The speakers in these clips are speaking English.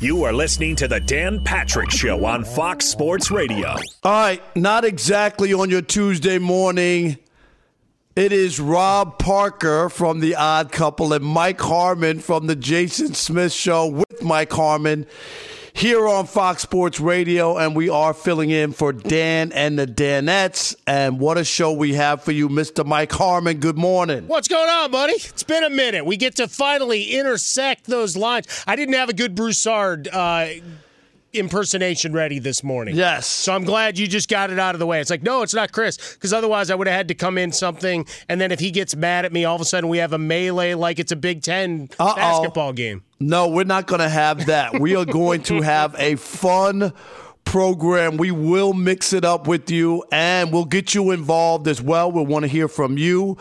You are listening to the Dan Patrick Show on Fox Sports Radio. All right, not exactly on your Tuesday morning. It is Rob Parker from The Odd Couple and Mike Harmon from The Jason Smith Show with Mike Harmon here on Fox Sports Radio, and we are filling in for Dan and the Danettes. And what a show we have for you, Mr. Mike Harmon. Good morning. What's going on, buddy? It's been a minute. We get to finally intersect those lines. I didn't have a good Broussard uh, impersonation ready this morning. Yes. So I'm glad you just got it out of the way. It's like, no, it's not Chris, because otherwise I would have had to come in something, and then if he gets mad at me, all of a sudden we have a melee like it's a Big 10 Uh-oh. basketball game. No, we're not going to have that. We are going to have a fun program. We will mix it up with you and we'll get you involved as well. We'll want to hear from you.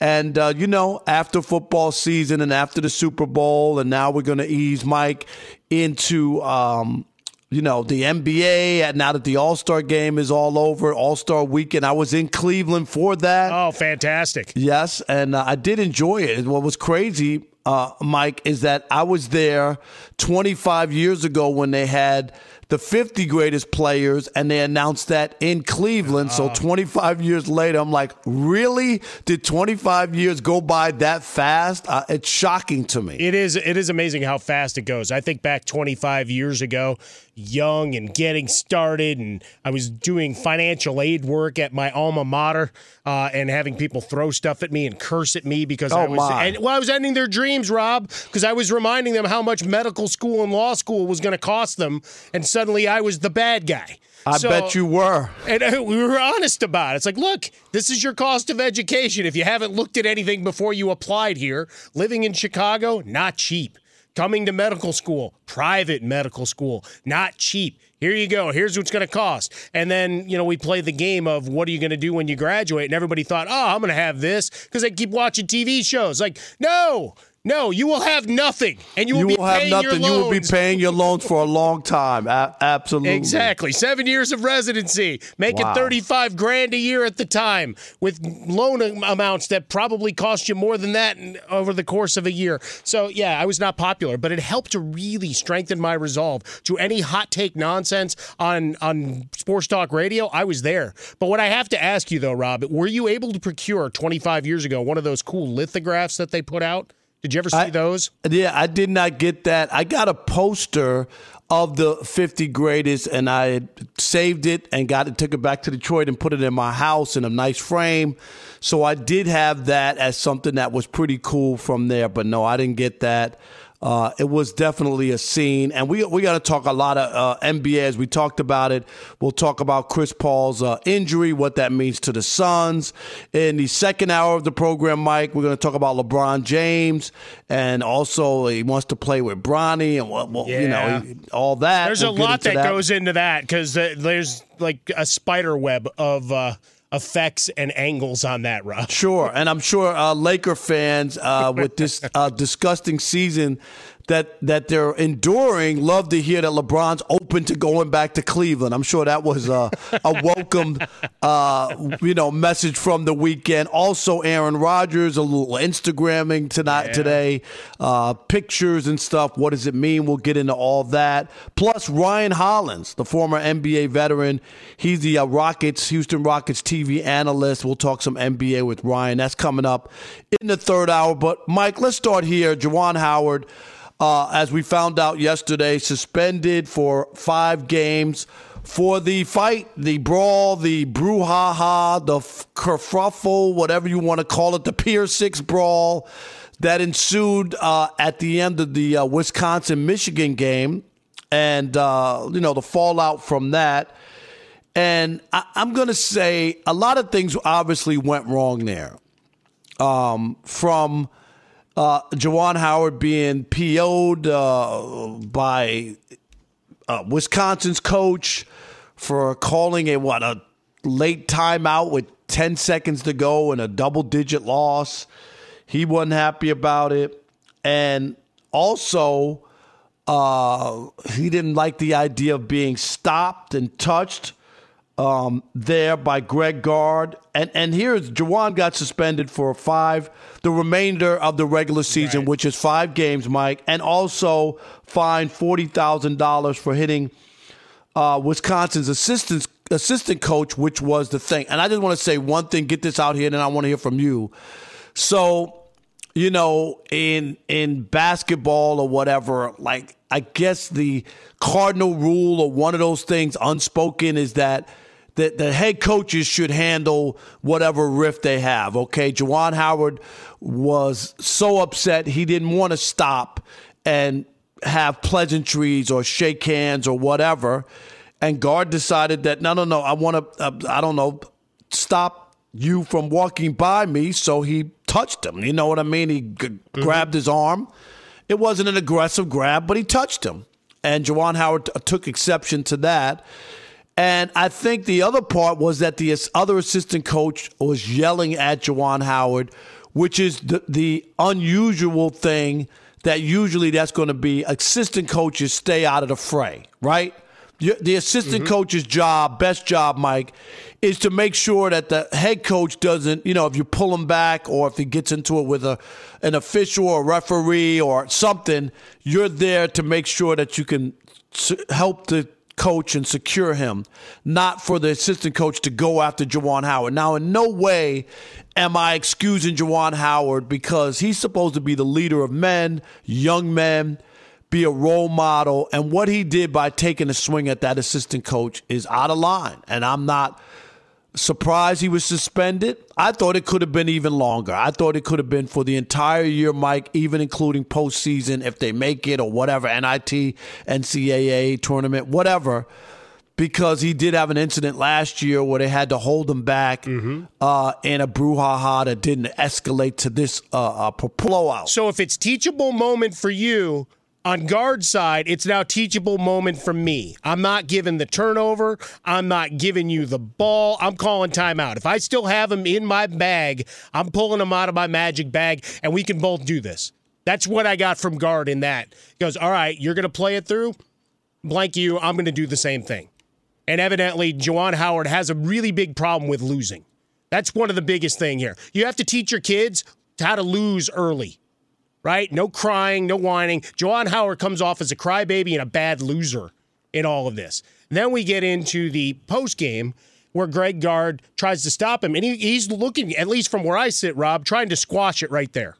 And, uh, you know, after football season and after the Super Bowl, and now we're going to ease Mike into. Um, you know, the NBA, and now that the All Star game is all over, All Star weekend, I was in Cleveland for that. Oh, fantastic. Yes, and uh, I did enjoy it. What was crazy, uh, Mike, is that I was there 25 years ago when they had the 50 greatest players, and they announced that in Cleveland. So 25 years later, I'm like, really? Did 25 years go by that fast? Uh, it's shocking to me. It is it is amazing how fast it goes. I think back 25 years ago, young and getting started, and I was doing financial aid work at my alma mater, uh, and having people throw stuff at me and curse at me because I Oh, was my. and, well, I was ending their dreams, Rob, because I was reminding them how much medical school and law school was going to cost them, and suddenly I was the bad guy. I So- bet you were. and uh, we were honest about it. It's like, look, this is your cost of education. If you haven't looked at anything before you applied here, living in Chicago, not cheap. Coming to medical school, private medical school, not cheap. Here you go. Here's what's going to cost. And then, you know, we play the game of what are you going to do when you graduate? And everybody thought, oh, I'm going to have this because they keep watching TV shows. Like, no, no, you will have nothing. And you will, You be will have paying nothing. Your You will be loans. paying your loans for a long time. A- absolutely. Exactly. Seven years of residency, making Wow. 35 grand a year at the time with loan amounts that probably cost you more than that over the course of a year. So, yeah, I was not popular, but it helped to really strengthen my resolve to any hot take nonsense on, on Sports Talk Radio. I was there. But what I have to ask you, though, Rob, were you able to procure 25 years ago one of those cool lithographs that they put out? Did you ever see I- those? Yeah, I did not get that. I got a poster of the 50 greatest and I saved it and got it, took it back to Detroit and put it in my house in a nice frame. So I did have that as something that was pretty cool from there, but no, I didn't get that. Uh, it was definitely a scene, and we we got to talk a lot of uh, NBA as we talked about it. We'll talk about Chris Paul's uh, injury, what that means to the Suns. In the second hour of the program, Mike, we're going to talk about LeBron James, and also he wants to play with Bronny, and what, what you know, he- all that. There's We'll a lot into that, goes into that because uh, there's like a spider web of uh, effects and angles on that, Rob. Sure, and I'm sure uh, Laker fans uh, with this uh, disgusting season that that they're enduring love to hear that LeBron's open to going back to Cleveland. I'm sure that was a, a welcome, uh, you know, message from the weekend. Also, Aaron Rodgers a little Instagramming tonight today, uh, pictures and stuff. What does it mean? We'll get into all that. Plus, Ryan Hollins, the former NBA veteran, he's the uh, Rockets, Houston Rockets TV analyst. We'll talk some NBA with Ryan. That's coming up in the third hour. But Mike, let's start here. Juwan Howard. Uh, as we found out yesterday, suspended for five games for the fight, the brawl, the brouhaha, the kerfuffle, whatever you want to call it, the Pier 6 brawl that ensued uh, at the end of the uh, Wisconsin Michigan game. And, uh, you know, the fallout from that. And I- I'm going to say a lot of things obviously went wrong there. Um, from uh, Juwan Howard being PO'd uh, by uh, Wisconsin's coach for calling a what a late timeout with 10 seconds to go and a double digit loss. He wasn't happy about it. And also, uh, he didn't like the idea of being stopped and touched um, there by Greg Gard. And and here's Juwan got suspended for five, the remainder of the regular season, Right. which is five games, Mike, and also fined forty thousand dollars for hitting uh, Wisconsin's assistant assistant coach, which was the thing. And I just want to say one thing, get this out here, and then I want to hear from you. So, you know, in in basketball or whatever, like I guess the cardinal rule or one of those things unspoken is that the, the head coaches should handle whatever rift they have. Okay, Juwan Howard was so upset he didn't want to stop and have pleasantries or shake hands or whatever. And Gard decided that no, no, no, I want to, uh, I don't know, stop you from walking by me. So he touched him. You know what I mean? He g- mm-hmm. grabbed his arm. It wasn't an aggressive grab, but he touched him. And Juwan Howard t- uh, took exception to that. And I think the other part was that the other assistant coach was yelling at Juwan Howard, which is the, the unusual thing that usually that's going to be assistant coaches stay out of the fray, right? The assistant mm-hmm. coach's job, best job, Mike, is to make sure that the head coach doesn't, you know, if you pull him back or if he gets into it with a an official or a referee or something, you're there to make sure that you can help the coach and secure him, not for the assistant coach to go after Juwan Howard. Now, in no way am I excusing Juwan Howard because he's supposed to be the leader of men, young men, be a role model. And what he did by taking a swing at that assistant coach is out of line. And I'm not surprised he was suspended. I thought it could have been even longer. I thought it could have been for the entire year, Mike, even including postseason if they make it or whatever, NIT, NCAA tournament, whatever. Because he did have an incident last year where they had to hold him back uh, in a brouhaha that didn't escalate to this uh, uh, blowout. So if it's teachable moment for you on Gard side, it's now teachable moment for me. I'm not giving the turnover. I'm not giving you the ball. I'm calling timeout. If I still have him in my bag, I'm pulling him out of my magic bag, and we can both do this. That's what I got from Gard in that. He goes, all right, you're going to play it through. Blank you. I'm going to do the same thing. And evidently, Juwan Howard has a really big problem with losing. That's one of the biggest thing here. You have to teach your kids how to lose early right? No crying, no whining. Juwan Howard comes off as a crybaby and a bad loser in all of this. Then we get into the post game where Greg Gard tries to stop him, and he, he's looking, at least from where I sit, Rob, trying to squash it right there.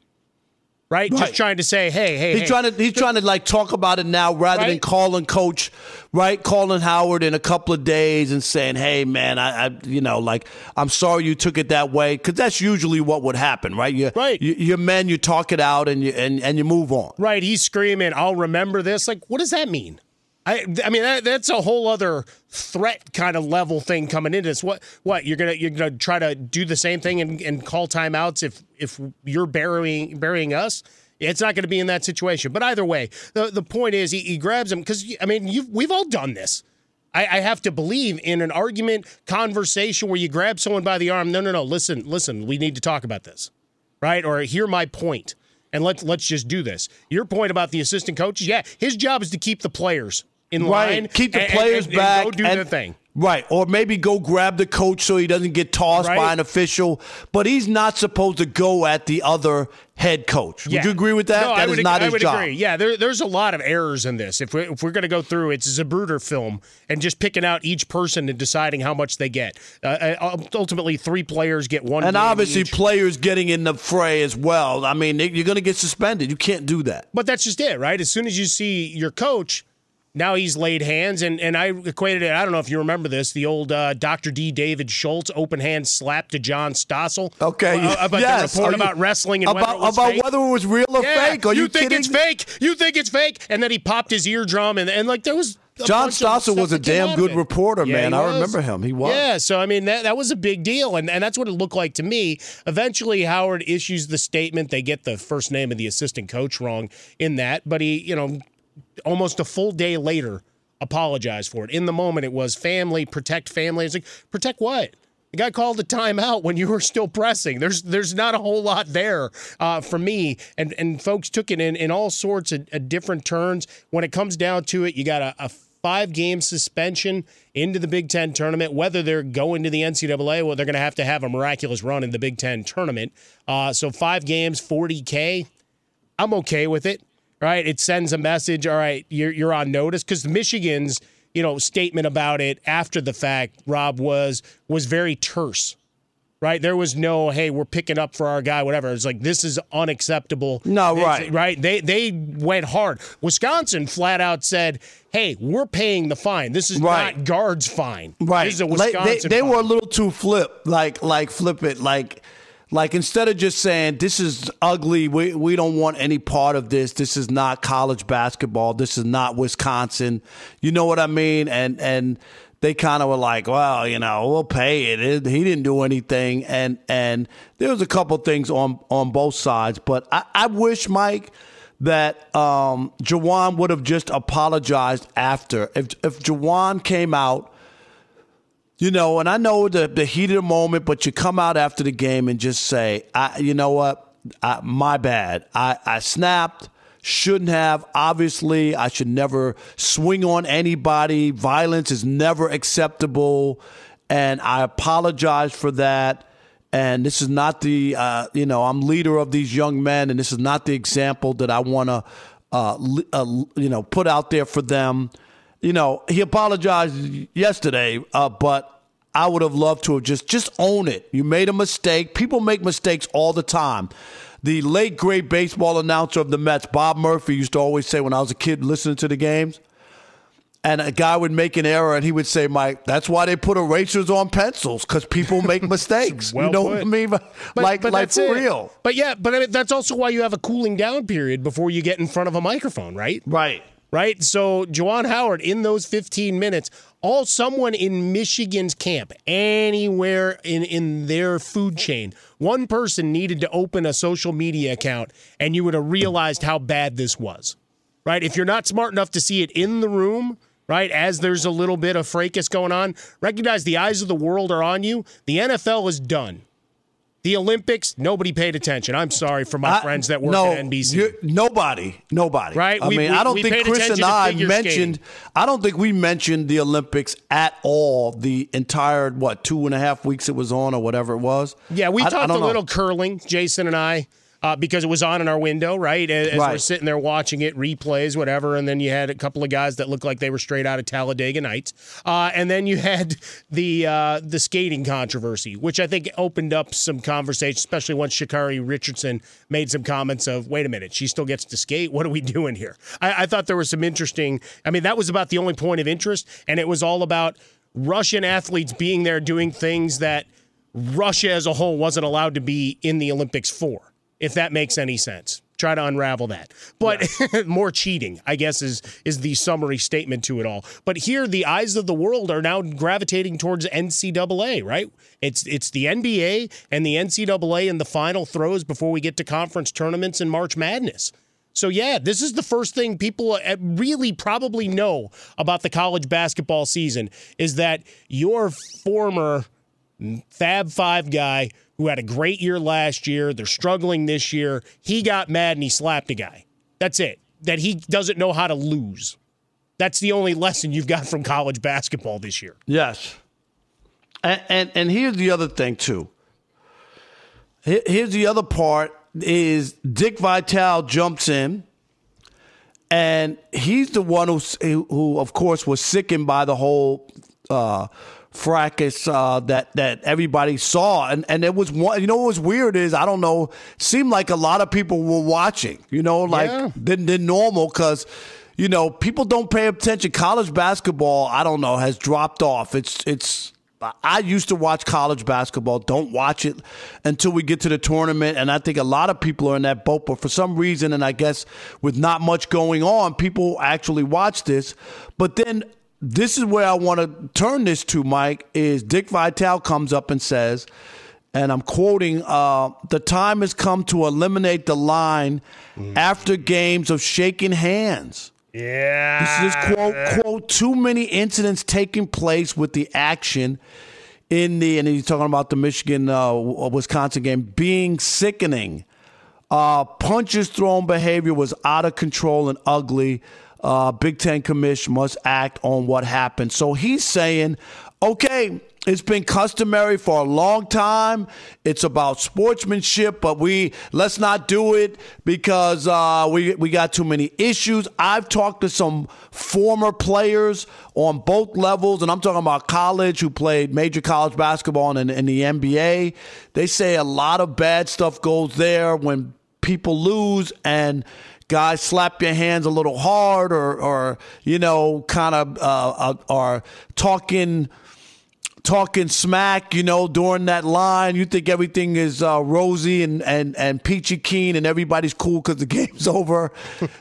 Right? Right. Just trying to say, hey, hey, He's hey. trying to he's trying to like talk about it now rather than calling coach, right? Calling Howard in a couple of days and saying, "Hey, man, I, I you know, like I'm sorry you took it that way," because that's usually what would happen, right? You, Right. You, you're men, you talk it out and you and, and you move on. Right, he's screaming, "I'll remember this." Like, what does that mean? I, I mean, that, that's a whole other threat kind of level thing coming into this. What, what you're gonna you're gonna try to do the same thing and, and call timeouts if if you're burying burying us? It's not going to be in that situation. But either way, the the point is, he, he grabs him because I mean, you've we've all done this. I, I have to believe in an argument, conversation where you grab someone by the arm. No, no, no. Listen, listen. We need to talk about this right? Or hear my point, and let's let's just do this. Your point about the assistant coaches, yeah, his job is to keep the players in line, Right. Keep the and- players and- and back go do and- their thing. Right. Or maybe go grab the coach so he doesn't get tossed Right. by an official. But he's not supposed to go at the other head coach. Would Yeah. you agree with that? No, That I is would, not I his would job. agree. Yeah, there, there's a lot of errors in this. If we're, if we're going to go through, it's a Zapruder film and just picking out each person and deciding how much they get. Uh, uh, ultimately, three players get one. And obviously, each. players getting in the fray as well. I mean, you're going to get suspended. You can't do that. But that's just it, right? As soon as you see your coach, now he's laid hands, and, and I equated it. I don't know if you remember this, the old uh, Dr. D. David Schultz open hand slap to John Stossel. Okay. Uh, about yes. the report you- about wrestling and about whether it was about fake. whether it was real or Yeah, fake. Are you, you think kidding? it's fake? You think it's fake? And then he popped his eardrum, and, and like there was. John Stossel was a damn good reporter, Yeah, man. I remember him. He was. Yeah, so I mean that that was a big deal, and and that's what it looked like to me. Eventually, Howard issues the statement. They get the first name of the assistant coach wrong in that, but he, you know, almost a full day later, apologized for it. In the moment, it was family, protect family. It's like protect what? The guy called a timeout when you were still pressing. There's there's not a whole lot there uh, for me, and and folks took it in in all sorts of, of different turns. When it comes down to it, you got a, a five game suspension into the Big Ten tournament. Whether they're going to the NCAA, well, they're going to have to have a miraculous run in the Big Ten tournament. Uh, so five games, 40K. I'm okay with it, right? It sends a message. All right, you're, you're on notice because Michigan's you know statement about it after the fact, Rob was was very terse right? There was no, hey, we're picking up for our guy, whatever. It's like this is unacceptable. No, right, right. They they went hard. Wisconsin flat out said, hey, we're paying the fine. This is right. not Gard's fine. Right. This is a Wisconsin. They, they were a little too flip, like like flip it, like. Like instead of just saying this is ugly, we we don't want any part of this. This is not college basketball. This is not Wisconsin. You know what I mean? And and they kind of were like, well, you know, we'll pay it. He didn't do anything, and and there was a couple things on on both sides. But I, I wish Mike that um, Juwan would have just apologized after. If if Juwan came out, you know, and I know the the heat of the moment, but you come out after the game and just say, I, you know what, I, my bad. I I snapped shouldn't have. Obviously, I should never swing on anybody. Violence is never acceptable. And I apologize for that. And this is not the, uh, you know, I'm leader of these young men, and this is not the example that I want to, uh, uh, you know, put out there for them. You know, he apologized yesterday, uh, but I would have loved to have just just own it. You made a mistake. People make mistakes all the time the late great baseball announcer of the Mets, Bob Murphy, used to always say when I was a kid listening to the games, and a guy would make an error and he would say, Mike, that's why they put erasers on pencils because people make mistakes. well you know put. what I mean? But, like, but like for it. real. But yeah, but I mean, that's also why you have a cooling down period before you get in front of a microphone, right? Right. Right. So Juwan Howard in those 15 minutes all someone in Michigan's camp, anywhere in, in their food chain, one person needed to open a social media account and you would have realized how bad this was. Right? If you're not smart enough to see it in the room, right, as there's a little bit of fracas going on, recognize the eyes of the world are on you. The NFL is done. The Olympics, nobody paid attention. I'm sorry for my I, friends that work no, at NBC. Nobody, nobody. Right? I we, mean, we, I don't think Chris and I mentioned. Skating. I don't think we mentioned the Olympics at all. The entire what two and a half weeks it was on, or whatever it was. Yeah, we I, talked a little curling, Jason and I uh, because it was on in our window, right? As, right. we're sitting there watching it, replays, whatever. And then you had a couple of guys that looked like they were straight out of Talladega Nights. Uh, and then you had the uh, the skating controversy, which I think opened up some conversation, especially once Sha'Carri Richardson made some comments of, wait a minute, she still gets to skate. What are we doing here? I, I thought there was some interesting, I mean, that was about the only point of interest. And it was all about Russian athletes being there doing things that Russia as a whole wasn't allowed to be in the Olympics for if that makes any sense. Try to unravel that. But yeah. more cheating, I guess, is is the summary statement to it all. But here, the eyes of the world are now gravitating towards NCAA, right? It's it's the NBA and the NCAA in the final throes before we get to conference tournaments and March Madness. So, yeah, this is the first thing people uh, really probably know about the college basketball season is that your former Fab Five guy who had a great year last year. They're struggling this year. He got mad and he slapped a guy. That's it. That he doesn't know how to lose. That's the only lesson you've got from college basketball this year. Yes. And, and, and here's the other thing too. Here's the other part is Dick Vitale jumps in and he's the one who, who of course was sickened by the whole uh, fracas uh, that that everybody saw, and and it was one. You know what was weird is I don't know. Seemed like a lot of people were watching. You know, like yeah. than than normal because. You know, people don't pay attention. College basketball, I don't know, has dropped off. It's it's I used to watch college basketball. Don't watch it until we get to the tournament. And I think a lot of people are in that boat. But for some reason, and I guess with not much going on, people actually watch this. But then this is where I want to turn this to, Mike, is Dick Vitale comes up and says, and I'm quoting, uh, the time has come to eliminate the line mm. after games of shaking hands. Yeah. This is quote, quote, too many incidents taking place with the action in the, and he's talking about the Michigan uh, Wisconsin game, being sickening. Uh, punches thrown behavior was out of control and ugly. Uh, Big Ten commission must act on what happened. So he's saying, okay, it's been customary for a long time. It's about sportsmanship, but we let's not do it because uh, we we got too many issues. I've talked to some former players on both levels, and I'm talking about college who played major college basketball and in the NBA. They say a lot of bad stuff goes there when people lose and guys slap your hands a little hard or, or you know, kind of uh, uh, are talking talking smack, you know, during that line. You think everything is uh, rosy and, and, and peachy keen and everybody's cool because the game's over.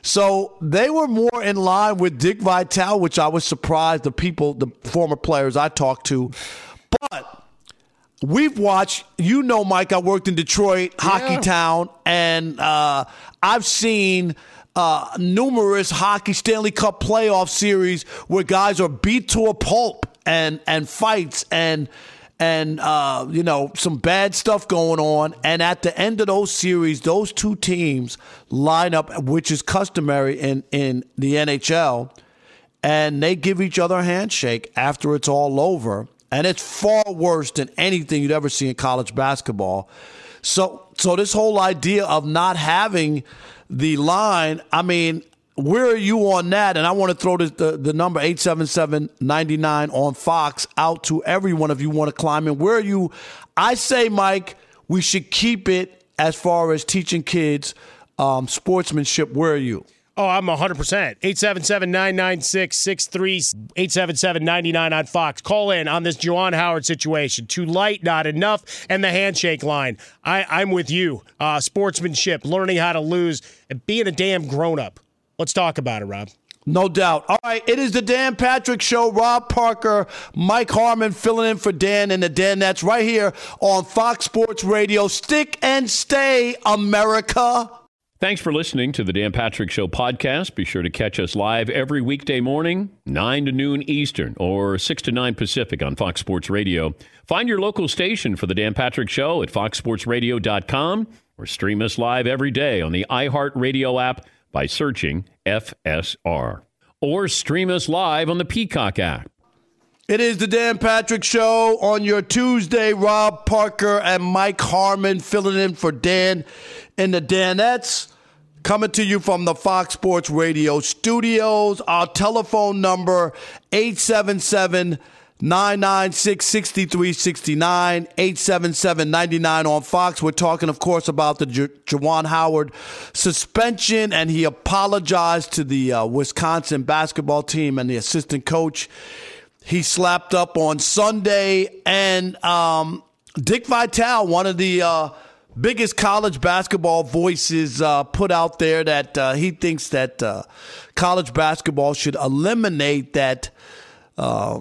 so they were more in line with Dick Vitale, which I was surprised the people, the former players I talked to. But we've watched, you know, Mike, I worked in Detroit, yeah. Hockey Town, and uh, I've seen – uh, numerous hockey Stanley Cup playoff series where guys are beat to a pulp and and fights and and uh, you know some bad stuff going on. And at the end of those series, those two teams line up, which is customary in in the NHL, and they give each other a handshake after it's all over. And it's far worse than anything you'd ever see in college basketball. So, so this whole idea of not having the line. I mean, where are you on that? And I want to throw the, the number 877-99 on Fox out to everyone if you want to climb in. Where are you? I say, Mike, we should keep it as far as teaching kids um, sportsmanship. Where are you? Oh, I'm 100%. 877-996-63 on Fox. Call in on this Juwan Howard situation. Too light, not enough, and the handshake line. I, I'm with you. Uh, sportsmanship, learning how to lose, and being a damn grown-up. Let's talk about it, Rob. No doubt. All right, it is the Dan Patrick Show. Rob Parker, Mike Harmon filling in for Dan and the Dan That's right here on Fox Sports Radio. Stick and stay, America. Thanks for listening to the Dan Patrick Show podcast. Be sure to catch us live every weekday morning, 9 to noon Eastern or 6 to 9 Pacific on Fox Sports Radio. Find your local station for the Dan Patrick Show at foxsportsradio.com or stream us live every day on the iHeartRadio app by searching FSR. Or stream us live on the Peacock app. It is the Dan Patrick Show on your Tuesday. Rob Parker and Mike Harmon filling in for Dan and the Danettes. Coming to you from the Fox Sports Radio studios. Our telephone number 877 996 6369 877 99 on Fox. We're talking, of course, about the J- Juwan Howard suspension, and he apologized to the uh, Wisconsin basketball team and the assistant coach. He slapped up on Sunday, and um, Dick Vitale, one of the uh, biggest college basketball voices uh, put out there that uh, he thinks that uh, college basketball should eliminate that uh,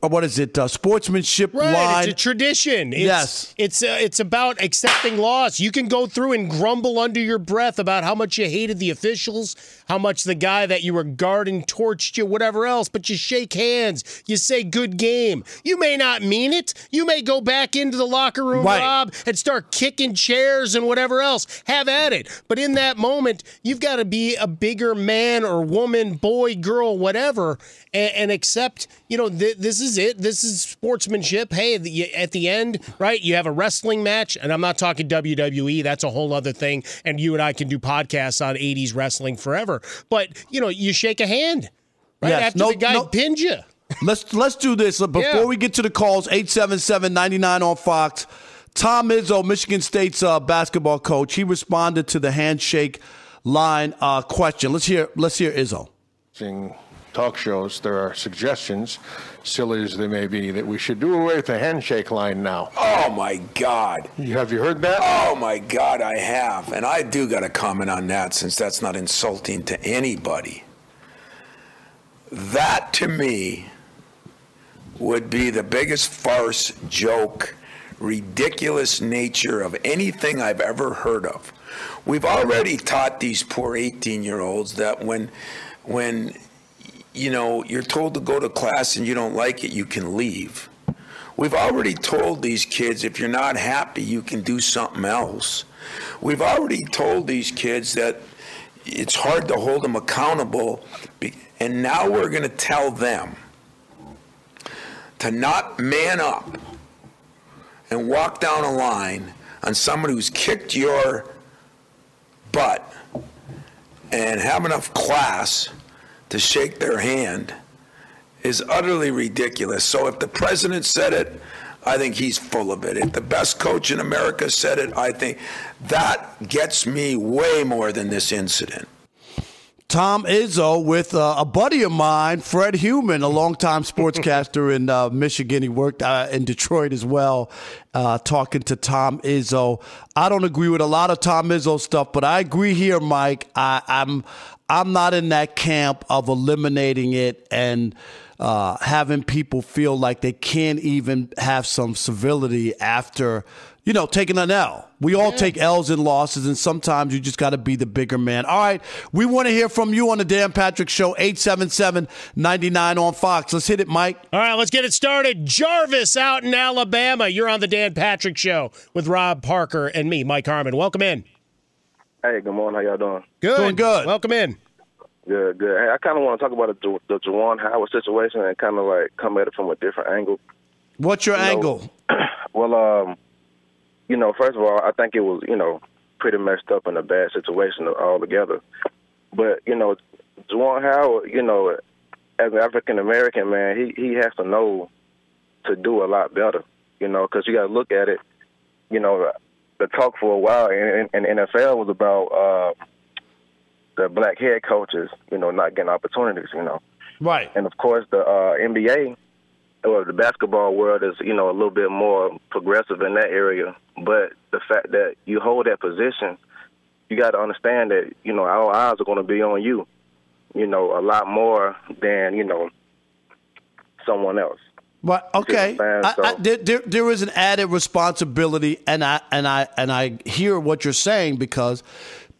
what is it? Uh, sportsmanship right, line. It's a tradition. It's, yes, it's uh, it's about accepting loss. You can go through and grumble under your breath about how much you hated the officials, how much the guy that you were guarding torched you, whatever else. But you shake hands. You say "good game." You may not mean it. You may go back into the locker room, right. Rob, and start kicking chairs and whatever else. Have at it. But in that moment, you've got to be a bigger man or woman, boy, girl, whatever, and, and accept. You know, th- this is it. This is sportsmanship. Hey, the, at the end, right? You have a wrestling match, and I'm not talking WWE. That's a whole other thing. And you and I can do podcasts on 80s wrestling forever. But you know, you shake a hand right yes. after no, the guy no. pinned you. Let's let's do this before yeah. we get to the calls. 877-99 on Fox. Tom Izzo, Michigan State's uh, basketball coach, he responded to the handshake line uh, question. Let's hear let's hear Izzo talk shows, there are suggestions, silly as they may be, that we should do away with the handshake line now. Oh my God! Have you heard that? Oh my God, I have, and I do got to comment on that since that's not insulting to anybody. That to me would be the biggest farce, joke, ridiculous nature of anything I've ever heard of. We've already taught these poor 18 year olds that when when you know, you're told to go to class and you don't like it, you can leave. We've already told these kids if you're not happy, you can do something else. We've already told these kids that, it's hard to hold them accountable. And now we're going to tell them to not man up and walk down a line on someone who's kicked your butt and have enough class to shake their hand is utterly ridiculous. So if the president said it, I think he's full of it. If the best coach in America said it, I think that gets me way more than this incident. Tom Izzo with uh, a buddy of mine, Fred Human, a longtime sportscaster in uh, Michigan. He worked uh, in Detroit as well, uh, talking to Tom Izzo. I don't agree with a lot of Tom Izzo stuff, but I agree here, Mike. I, I'm I'm not in that camp of eliminating it and uh, having people feel like they can't even have some civility after you know, taking an L. We all yeah. take L's and losses, and sometimes you just got to be the bigger man. All right, we want to hear from you on the Dan Patrick Show, 877 99 on Fox. Let's hit it, Mike. All right, let's get it started. Jarvis out in Alabama. You're on the Dan Patrick Show with Rob Parker and me, Mike Harmon. Welcome in. Hey, good morning. How y'all doing? Good. Doing good. Welcome in. Good, good. Hey, I kind of want to talk about the, the Juwan Howard situation and kind of like come at it from a different angle. What's your you angle? Know, well, um, you know, first of all, I think it was, you know, pretty messed up and a bad situation altogether. But, you know, Juwan Howard, you know, as an African American man, he he has to know to do a lot better, you know, because you got to look at it. You know, the talk for a while in, in, in NFL was about uh, the black head coaches, you know, not getting opportunities, you know. Right. And of course, the uh, NBA or the basketball world is, you know, a little bit more progressive in that area. But the fact that you hold that position, you got to understand that, you know, our eyes are going to be on you, you know, a lot more than, you know, someone else. But okay, I, I, there, there, there is an added responsibility, and I and I and I hear what you're saying because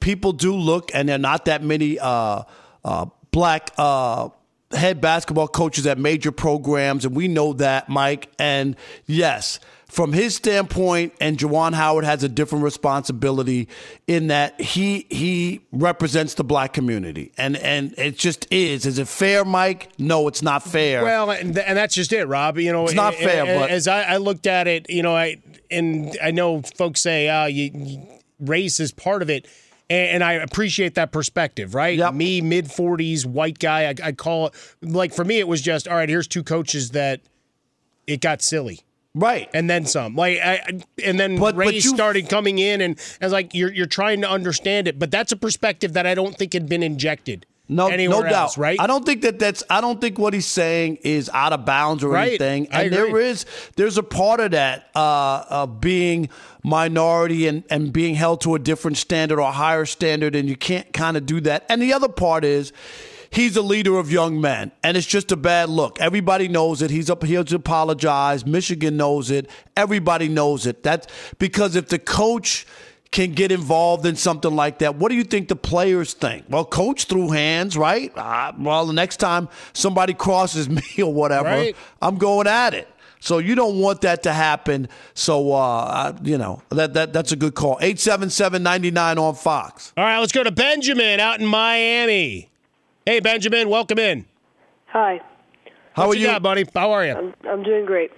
people do look, and there are not that many uh, uh, black uh, head basketball coaches at major programs, and we know that, Mike. And yes, from his standpoint, and Juwan Howard has a different responsibility in that he he represents the black community, and and it just is. Is it fair, Mike? No, it's not fair. Well, and, and that's just it, Rob. You know, it's not fair. but as I, I, looked at it, you know, I and I know folks say, "Oh, you, you, race is part of it." and, I appreciate that perspective, right? Yep. Me, mid 40s, white guy, I, I call it like for me, it was just all right. Here's two coaches that it got silly. Right, and then some. Like, I, and then but, Ray but you, started coming in, and I was like, "You're you're trying to understand it," but that's a perspective that I don't think had been injected. No, no doubt, right? I don't think that that's. I don't think what he's saying is out of bounds or right. anything. And there is, there's a part of that uh, of being minority and and being held to a different standard or higher standard, and you can't kind of do that. And the other part is. He's a leader of young men, and it's just a bad look. Everybody knows it. He's up here to apologize. Michigan knows it. Everybody knows it. That's because if the coach can get involved in something like that. What do you think the players think? Well, coach threw hands, right? Uh, well, the next time somebody crosses me or whatever, right. I'm going at it. So you don't want that to happen. So uh, you know that that that's a good call. Eight seven seven ninety nine on Fox. All right, let's go to Benjamin out in Miami. Hey, Benjamin, welcome in. Hi. How what are you, you, got, buddy? How are you? I'm, I'm doing great.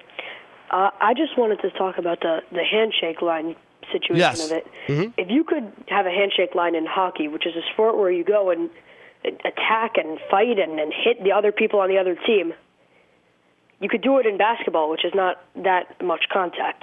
Uh, I just wanted to talk about the the handshake line situation yes. of it. Mm-hmm. If you could have a handshake line in hockey, which is a sport where you go and attack and fight and, and hit the other people on the other team, you could do it in basketball, which is not that much contact.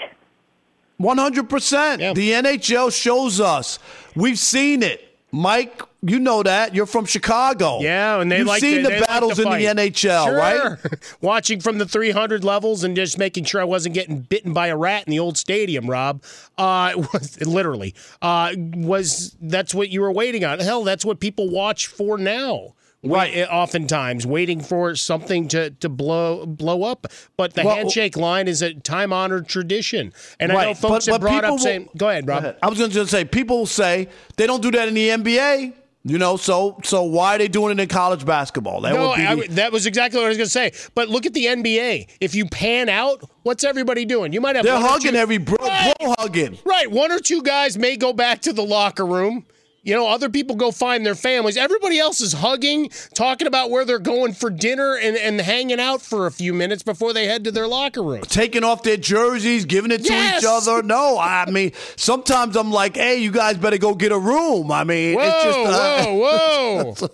100%. Yeah. The NHL shows us. We've seen it. Mike, you know that. You're from Chicago. Yeah, and they You've like seen to, the battles like in the NHL, sure. right? Watching from the 300 levels and just making sure I wasn't getting bitten by a rat in the old stadium, Rob. Uh, was literally uh, was that's what you were waiting on. Hell, that's what people watch for now. Right. Eh, oftentimes, waiting for something to, to blow blow up. But the Well- handshake line is a time honored tradition. And I know folks but- have but brought up saying, go ahead, Rob. I was going to say people say they don't do that in the NBA. You know, so so why are they doing it in college basketball? That no, would be I, that was exactly what I was going to say. But look at the NBA. If you pan out, what's everybody doing? You might have they're hugging two- every bro, Right. bro hugging. Right, one or two guys may go back to the locker room. You know, other people go find their families. Everybody else is hugging, talking about where they're going for dinner, and, and hanging out for a few minutes before they head to their locker room. Taking off their jerseys, giving it to Yes! each other. No, I mean, sometimes I'm like, hey, you guys better go get a room. I mean, Whoa, it's just. uh, whoa, whoa.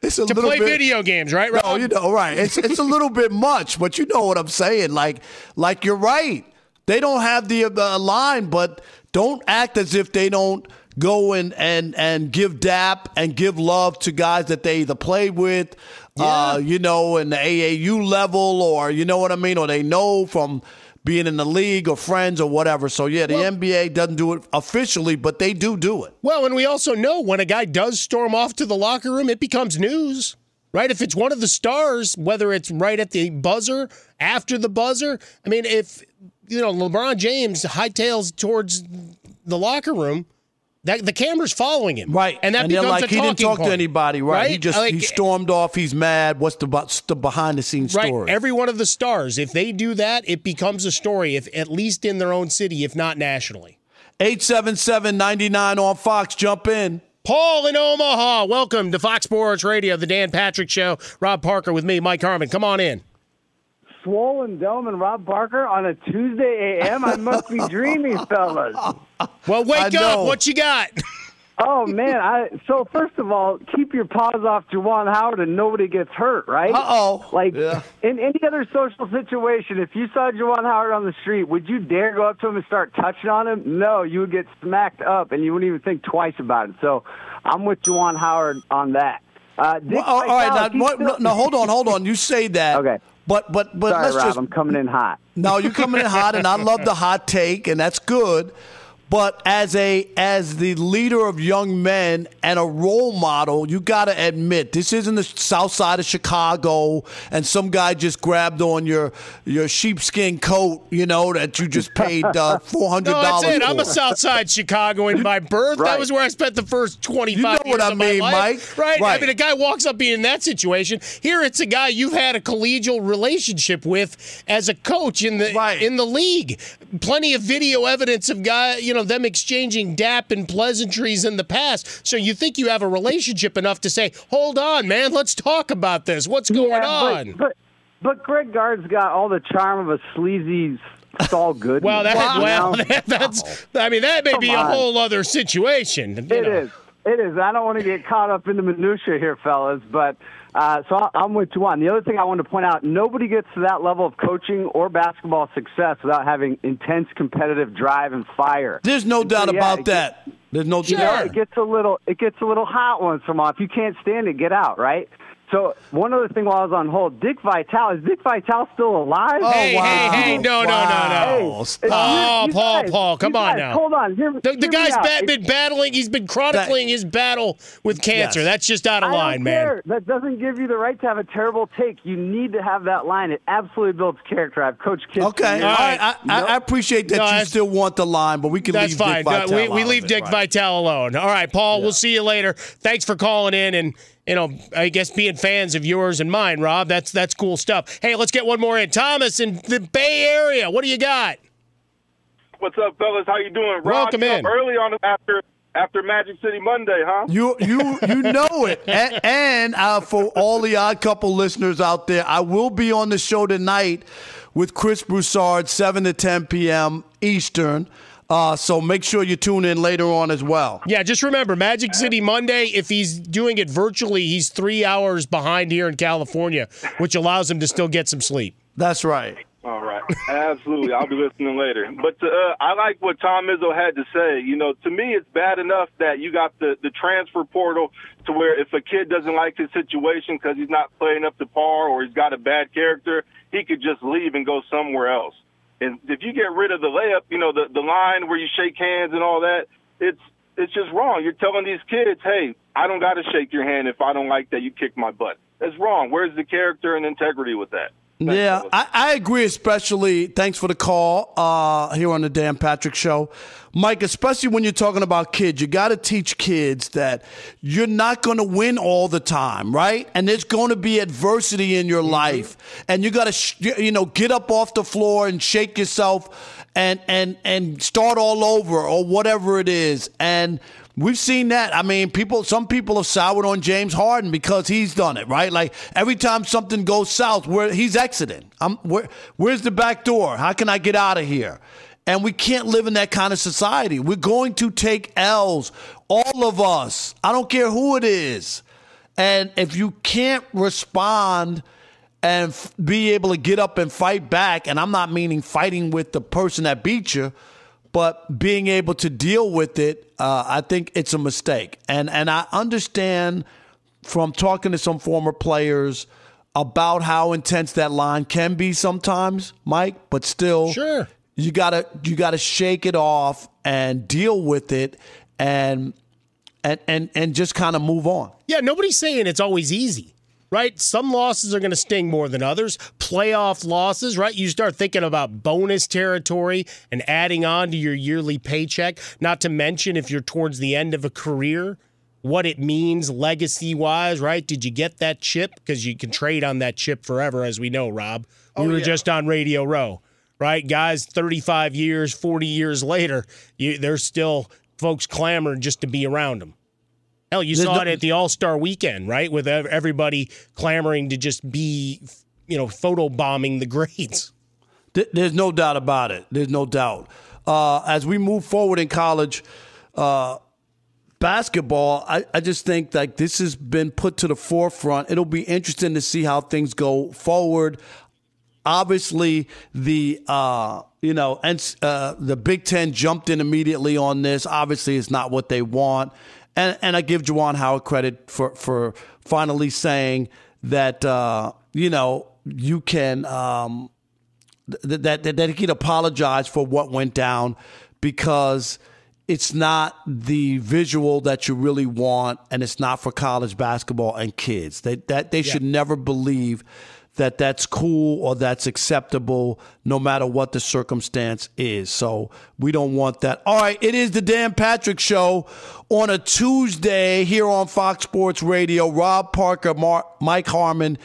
it's a to little play bit, video games, right? No, Rob? you know, right. It's it's a little bit much, but you know what I'm saying. Like, like you're right. They don't have the uh, line, but don't act as if they don't go and and and give dap and give love to guys that they either play with, uh, you know, in the AAU level, or you know what I mean, or they know from being in the league or friends or whatever. So yeah, the NBA doesn't do it officially, but they do do it. Well, and we also know when a guy does storm off to the locker room, it becomes news, right? If it's one of the stars, whether it's right at the buzzer, after the buzzer, I mean, if you know LeBron James hightails towards the locker room, that the camera's following him, Right, And that they're becomes like a he didn't talk point, to anybody. Right, he just Like, he stormed off. He's mad. What's the the behind the scenes Right, story? every one of the stars, if they do that, it becomes a story, if at least in their own city, if not nationally. 877-99 on Fox. Jump in. Paul in Omaha, welcome to Fox Sports Radio, the Dan Patrick Show. Rob Parker with me, Mike Harmon. Come on in. Swollen Dome and Rob Parker on a Tuesday AM. I must be dreaming, fellas. Well, wake up. What you got? Oh man! I so first of all, keep your paws off Juwan Howard and nobody gets hurt, right? Uh-oh. Like Yeah. in any other social situation, if you saw Juwan Howard on the street, would you dare go up to him and start touching on him? No, you would get smacked up, and you wouldn't even think twice about it. So I'm with Juwan Howard on that. Uh, Well, all right, Vitale, now, what, still- no, hold on, hold on. You say that. Okay. But but but Sorry, let's Rob, just I'm coming in hot. No, you're coming in hot, and I love the hot take, and that's good. But as a as the leader of young men and a role model, you got to admit this isn't the South Side of Chicago, and some guy just grabbed on your your sheepskin coat, you know, that you just paid uh, four hundred No, that's dollars it. for. I'm a Southside Chicagoan by birth. That was where I spent the first 25 You know years what I of my mean, life. Mike. Right? right? I Right. mean, a guy walks up being in that situation. Here, it's a guy you've had a collegial relationship with as a coach in the Right. in the league. Plenty of video evidence of guy, you know, them exchanging dap and pleasantries in the past. So you think you have a relationship enough to say, "Hold on, man, let's talk about this. What's going Yeah, on?" But, but but Greg Gard's got all the charm of a sleazy Saul Goodman. well, that, you well, know? that's. I mean, that may be a on. whole other situation. It know. is. It is. I don't want to get caught up in the minutia here, fellas, but uh, so I- I'm with Juwan. The other thing I want to point out: nobody gets to that level of coaching or basketball success without having intense competitive drive and fire. There's no And so, doubt yeah, about it gets- that. There's no You know, doubt. it gets a little it gets a little hot once in a while. If you can't stand it, get out, right? So one other thing while I was on hold, Dick Vitale is Dick Vitale still alive? Oh, Hey, wow. hey, hey, no, no, no, no. Wow. Hey, Oh, you- you Paul, guys- Paul, come on guys, now. Hold on. Hear, The, hear the me guy's out. been battling. He's been chronicling his battle with cancer. Yes. That's just out of I line, don't man. care. That doesn't give you the right to have a terrible take. You need to have that line. It absolutely builds character. I've coached kids. Okay, years. all right. I, Nope. I, I appreciate that No, you still want the line, but we can That's leave fine. Dick No, Vitale we we leave of it, Dick right. Vitale alone. All right, Paul. We'll see you later. Thanks for calling in and you know I guess being fans of yours and mine, Rob. That's that's cool stuff. Hey, let's get one more in. Thomas in the Bay Area. What do you got? What's up, fellas? How you doing? Rob, Welcome you in. Early on after after Magic City Monday, huh? You you you know it, and, and uh, for all the odd couple listeners out there, I will be on the show tonight with Chris Broussard, seven to ten p.m. Eastern. Uh, so make sure you tune in later on as well. Yeah, just remember Magic City Monday. If he's doing it virtually, he's three hours behind here in California, which allows him to still get some sleep. That's right. All right, absolutely. I'll be listening later. But uh, I like what Tom Izzo had to say. You know, to me, it's bad enough that you got the the transfer portal to where if a kid doesn't like his situation because he's not playing up to par or he's got a bad character, he could just leave and go somewhere else. And if you get rid of the layup, you know, the the line where you shake hands and all that, it's it's just wrong. You're telling these kids, hey, I don't got to shake your hand if I don't like that you kick my butt. That's wrong. Where's the character and integrity with that? Thanks, Yeah. I, I agree, especially thanks for the call uh, here on the Dan Patrick Show. Mike, especially when you're talking about kids, you got to teach kids that you're not going to win all the time, right? And there's going to be adversity in your mm-hmm. life. And you got to, sh- you know, get up off the floor and shake yourself and and and start all over or whatever it is. And we've seen that. I mean, people some people have soured on James Harden because he's done it, right? Like every time something goes south, where he's exiting. I'm where, where's the back door? How can I get out of here? And we can't live in that kind of society. We're going to take L's, all of us. I don't care who it is. And if you can't respond and f- be able to get up and fight back, and I'm not meaning fighting with the person that beat you, but being able to deal with it, uh, I think it's a mistake. And and I understand from talking to some former players about how intense that line can be sometimes, Mike. But still, sure, you gotta you gotta shake it off and deal with it, and and and and just kind of move on. Yeah, nobody's saying it's always easy right? Some losses are going to sting more than others. Playoff losses, right? You start thinking about bonus territory and adding on to your yearly paycheck, not to mention if you're towards the end of a career. What it means legacy wise, right? Did you get that chip? Because you can trade on that chip forever, as we know, Rob. We Oh, were yeah. just on Radio Row, right? Guys, 35 years, 40 years later, you, there's still folks clamoring just to be around them. Hell, you There's saw no- it at the All Star Weekend, right? With everybody clamoring to just be, you know, photo bombing the grades. Th- There's no doubt about it. There's no doubt. Uh, as we move forward in college uh, basketball, I, I just think like this has been put to the forefront. It'll be interesting to see how things go forward. Obviously, the uh, you know, and uh, the Big Ten jumped in immediately on this. Obviously, it's not what they want, and and I give Juwan Howard credit for for finally saying that uh, you know you can. Um, th- that, that that he can apologize for what went down because it's not the visual that you really want and it's not for college basketball and kids they, that they should never believe that that's cool or that's acceptable no matter what the circumstance is so we don't want that all right it is the dan patrick show on a tuesday here on fox sports radio rob parker Mar- mike harmon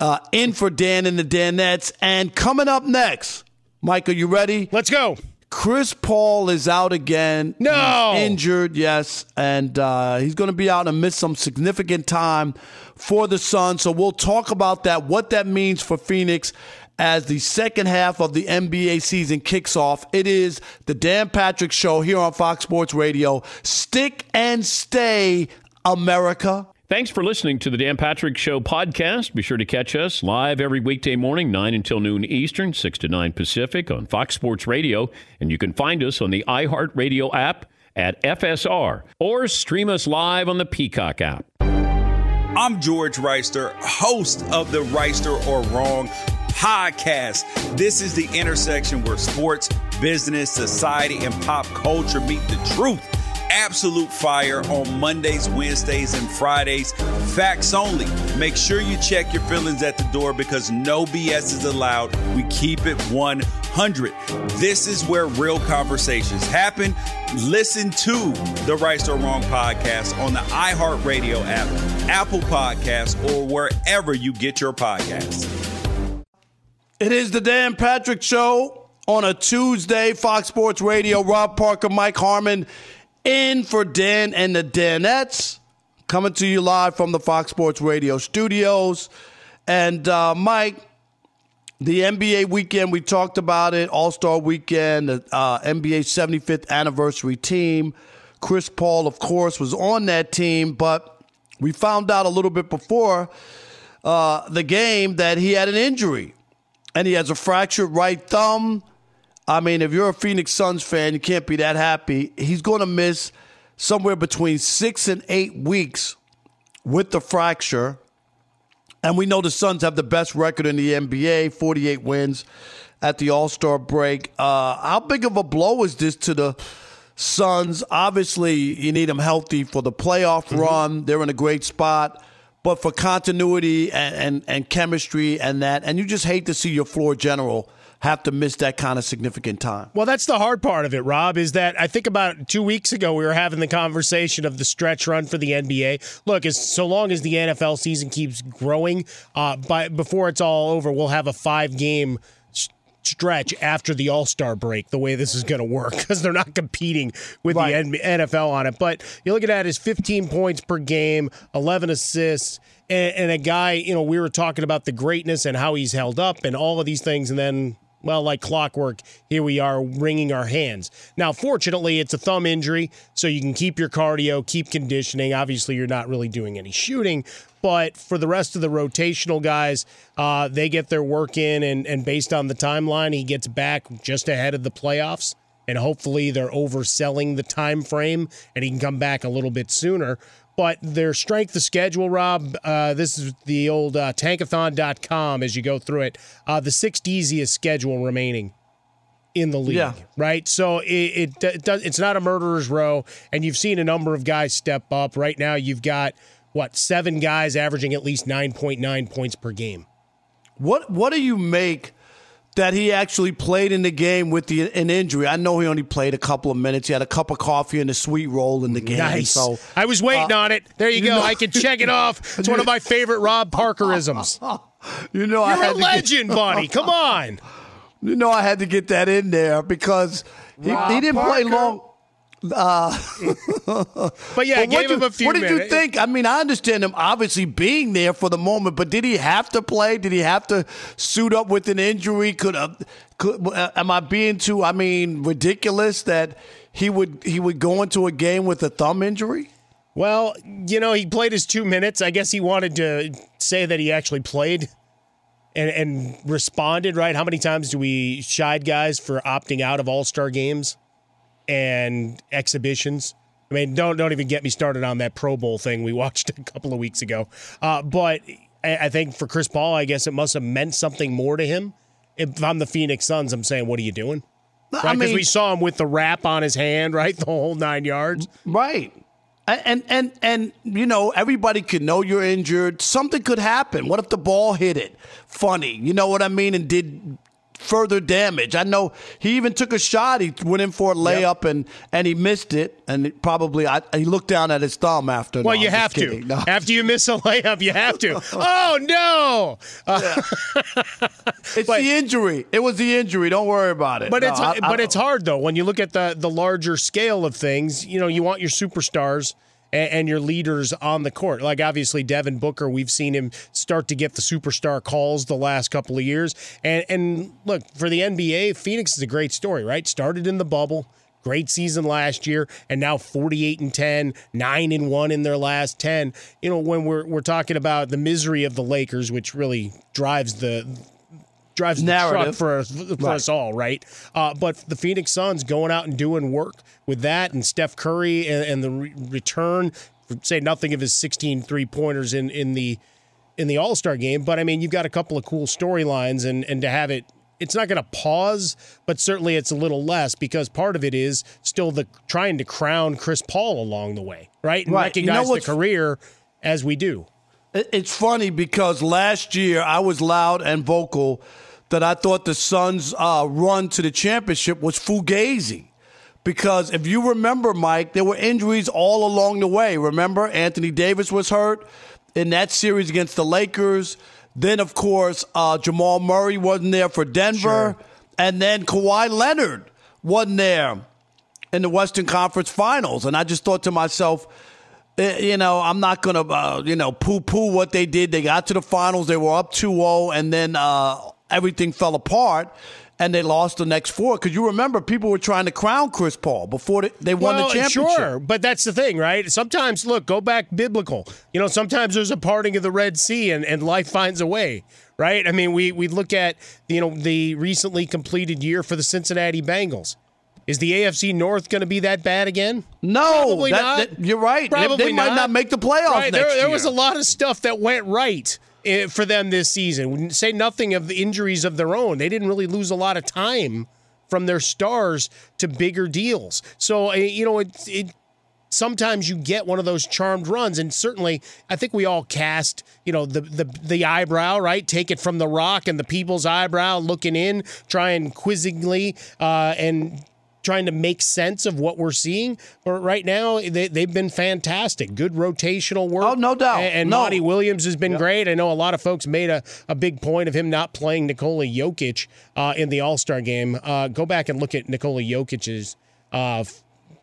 uh, in for Dan and the Danettes. And coming up next, Mike, are you ready? Let's go. Chris Paul is out again. No. He's injured, yes. And uh, he's going to be out and miss some significant time for the Suns. So we'll talk about that, what that means for Phoenix as the second half of the NBA season kicks off. It is the Dan Patrick Show here on Fox Sports Radio. Stick and stay, America. Thanks for listening to the Dan Patrick Show podcast. Be sure to catch us live every weekday morning, 9 until noon Eastern, 6 to 9 Pacific on Fox Sports Radio. And you can find us on the iHeartRadio app at FSR or stream us live on the Peacock app. Mm-hmm. I'm George Reister, host of the Reister or Wrong podcast. This is the intersection where sports, business, society, and pop culture meet the truth. Absolute fire on Mondays, Wednesdays, and Fridays. Facts only. Make sure you check your feelings at the door because no BS is allowed. We keep it 100. This is where real conversations happen. Listen to the Right or Wrong podcast on the iHeartRadio app, Apple Podcasts, or wherever you get your podcasts. It is the Dan Patrick Show on a Tuesday, Fox Sports Radio. Rob Parker, Mike Harmon, in for Dan and the Danettes, coming to you live from the Fox Sports Radio studios. And uh, Mike, the NBA weekend, we talked about it, All Star weekend, uh, NBA 75th anniversary team. Chris Paul, of course, was on that team, but we found out a little bit before uh, the game that he had an injury and he has a fractured right thumb. I mean, if you're a Phoenix Suns fan, you can't be that happy. He's going to miss somewhere between six and eight weeks with the fracture. And we know the Suns have the best record in the NBA 48 wins at the All Star break. Uh, how big of a blow is this to the Suns? Obviously, you need them healthy for the playoff run. They're in a great spot. But for continuity and, and, and chemistry and that, and you just hate to see your floor general have to miss that kind of significant time. Well, that's the hard part of it, Rob, is that I think about two weeks ago we were having the conversation of the stretch run for the NBA. Look, as so long as the NFL season keeps growing, uh, by before it's all over, we'll have a five game stretch after the All Star break the way this is going to work because they're not competing with right. the NFL on it. But you're looking at his 15 points per game, 11 assists. And, and a guy, you know, we were talking about the greatness and how he's held up and all of these things. And then well, like clockwork, here we are wringing our hands. Now, fortunately, it's a thumb injury, so you can keep your cardio, keep conditioning. Obviously, you're not really doing any shooting, but for the rest of the rotational guys, uh, they get their work in, and, and based on the timeline, he gets back just ahead of the playoffs. And hopefully, they're overselling the time frame, and he can come back a little bit sooner. But their strength of schedule, Rob, uh, this is the old uh, tankathon.com as you go through it. Uh, the sixth easiest schedule remaining in the league, yeah. right? So it, it, it, does, it's not a murderer's row, and you've seen a number of guys step up. Right now, you've got what seven guys averaging at least nine point nine points per game. What What do you make that he actually played in the game with the, an injury. I know he only played a couple of minutes. He had a cup of coffee and a sweet roll in the game. Nice. So I was waiting uh, on it. There you, you go. Know, I can check it off. It's one of my favorite Rob Parkerisms. you know, you're I a legend, get, buddy. Come on. You know, I had to get that in there because he, he didn't Parker. play long. Uh, but yeah, I gave him a few. What did minutes. you think? I mean, I understand him obviously being there for the moment, but did he have to play? Did he have to suit up with an injury? Could, uh, could uh, am I being too? I mean, ridiculous that he would he would go into a game with a thumb injury? Well, you know, he played his two minutes. I guess he wanted to say that he actually played. And, and responded right. How many times do we shide guys for opting out of All Star games? And exhibitions. I mean, don't don't even get me started on that Pro Bowl thing we watched a couple of weeks ago. Uh, but I, think for Chris Paul, I guess it must have meant something more to him. If I'm the Phoenix Suns, I'm saying, what are you doing? Right? Because I mean, we saw him with the wrap on his hand, right, the whole nine yards. Right. And and and you know everybody could know you're injured. Something could happen. What if the ball hit it? Funny, you know what I mean, and did further damage. I know he even took a shot. He went in for a layup yep. and and he missed it. And it probably I, he looked down at his thumb after. Well, no, you have to. No. After you miss a layup, you have to. oh no! Uh, it's but, the injury. It was the injury. Don't worry about it. But no, it's I, but I, it's hard though when you look at the the larger scale of things. You know, you want your superstars and, and your leaders on the court. Like obviously Devin Booker, we've seen him start to get the superstar calls the last couple of years. And and look, for the NBA, Phoenix is a great story, right? Started in the bubble great season last year and now 48 and 10 9 and 1 in their last 10 you know when we're we're talking about the misery of the lakers which really drives the drives Narrative. the truck for, for right. us all, right? Uh, but the Phoenix Suns going out and doing work with that, and Steph Curry and, and the re- return. Say nothing of his 16 three pointers in in the in the All Star game, but I mean, you've got a couple of cool storylines, and and to have it. It's not going to pause, but certainly it's a little less because part of it is still the trying to crown Chris Paul along the way, right? And right. recognize you know the career as we do. It's funny because last year I was loud and vocal that I thought the Suns' uh, run to the championship was fugazi. Because if you remember, Mike, there were injuries all along the way. Remember, Anthony Davis was hurt in that series against the Lakers. Then, of course, uh, Jamal Murray wasn't there for Denver. Sure. And then Kawhi Leonard wasn't there in the Western Conference Finals. And I just thought to myself, eh, you know, I'm not going to, uh, you know, poo poo what they did. They got to the finals, they were up 2 0, and then uh, everything fell apart and they lost the next four. Because you remember, people were trying to crown Chris Paul before they, won well, the championship. Sure, but that's the thing, right? Sometimes, look, go back biblical. You know, sometimes there's a parting of the Red Sea, and, and life finds a way, right? I mean, we we look at you know the recently completed year for the Cincinnati Bengals. Is the AFC North going to be that bad again? No, probably that, not. That, you're right. Probably they, they might not make the playoffs right. next there, year. There was a lot of stuff that went right for them this season. Say nothing of the injuries of their own. They didn't really lose a lot of time from their stars to bigger deals. So eh, you know, it, it sometimes you get one of those charmed runs and certainly i think we all cast you know the the, the eyebrow right take it from the rock and the people's eyebrow looking in trying quizzingly uh, and trying to make sense of what we're seeing. But right now, they, they've been fantastic. Good rotational work. Oh, no doubt. And, and no. Monty Williams has been great. I know a lot of folks made a, a big point of him not playing Nikola Jokic uh, in the All Star game. Uh, go back and look at Nikola Jokic's uh,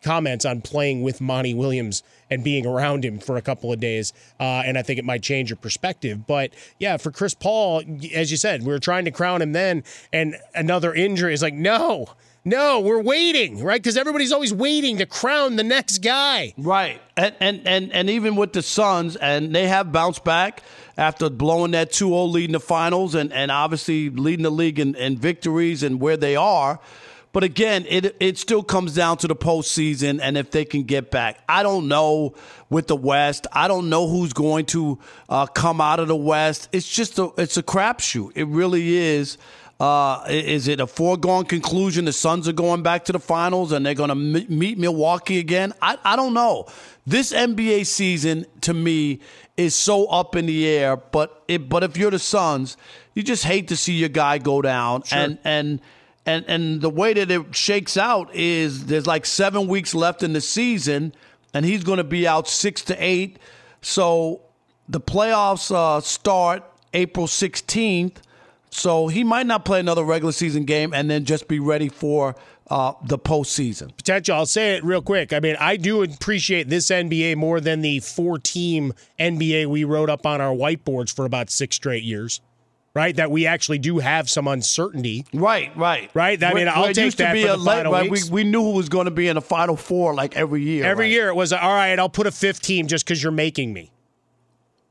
comments on playing with Monty Williams and being around him for a couple of days. Uh, and I think it might change your perspective. But yeah, for Chris Paul, as you said, we were trying to crown him then, and another injury is like, no. No, we're waiting, right? Because everybody's always waiting to crown the next guy. Right. And, and and and even with the Suns, and they have bounced back after blowing that 2-0 lead in the finals and, and obviously leading the league in, in victories and where they are. But again, it it still comes down to the postseason and if they can get back. I don't know with the West. I don't know who's going to uh, come out of the West. It's just a it's a crapshoot. It really is. Uh, is it a foregone conclusion the Suns are going back to the finals and they're going to meet Milwaukee again? I, I don't know. This NBA season to me is so up in the air. But it, but if you're the Suns, you just hate to see your guy go down. Sure. And and and and the way that it shakes out is there's like seven weeks left in the season, and he's going to be out six to eight. So the playoffs uh, start April 16th. So he might not play another regular season game and then just be ready for uh, the postseason. Potential. I'll say it real quick. I mean, I do appreciate this NBA more than the four team NBA we wrote up on our whiteboards for about six straight years. Right, that we actually do have some uncertainty. Right, right, right. I mean, I'll take used to that be for the late- final right. We, we knew who was going to be in the final four like every year. Every right? year it was all right. I'll put a fifth team just because you're making me.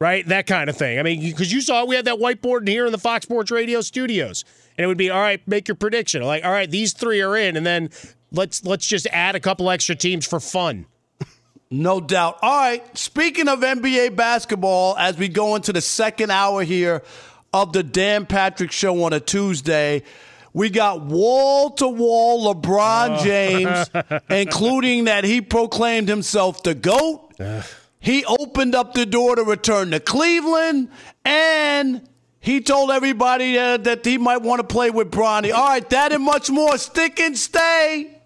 Right, that kind of thing. I mean, because you saw we had that whiteboard in here in the Fox Sports Radio studios, and it would be all right. Make your prediction. Like, all right, these three are in, and then let's let's just add a couple extra teams for fun. No doubt. All right. Speaking of NBA basketball, as we go into the second hour here of the Dan Patrick Show on a Tuesday, we got wall to wall LeBron oh. James, including that he proclaimed himself the GOAT. He opened up the door to return to Cleveland, and he told everybody uh, that he might want to play with Bronny. All right, that and much more. Stick and stay.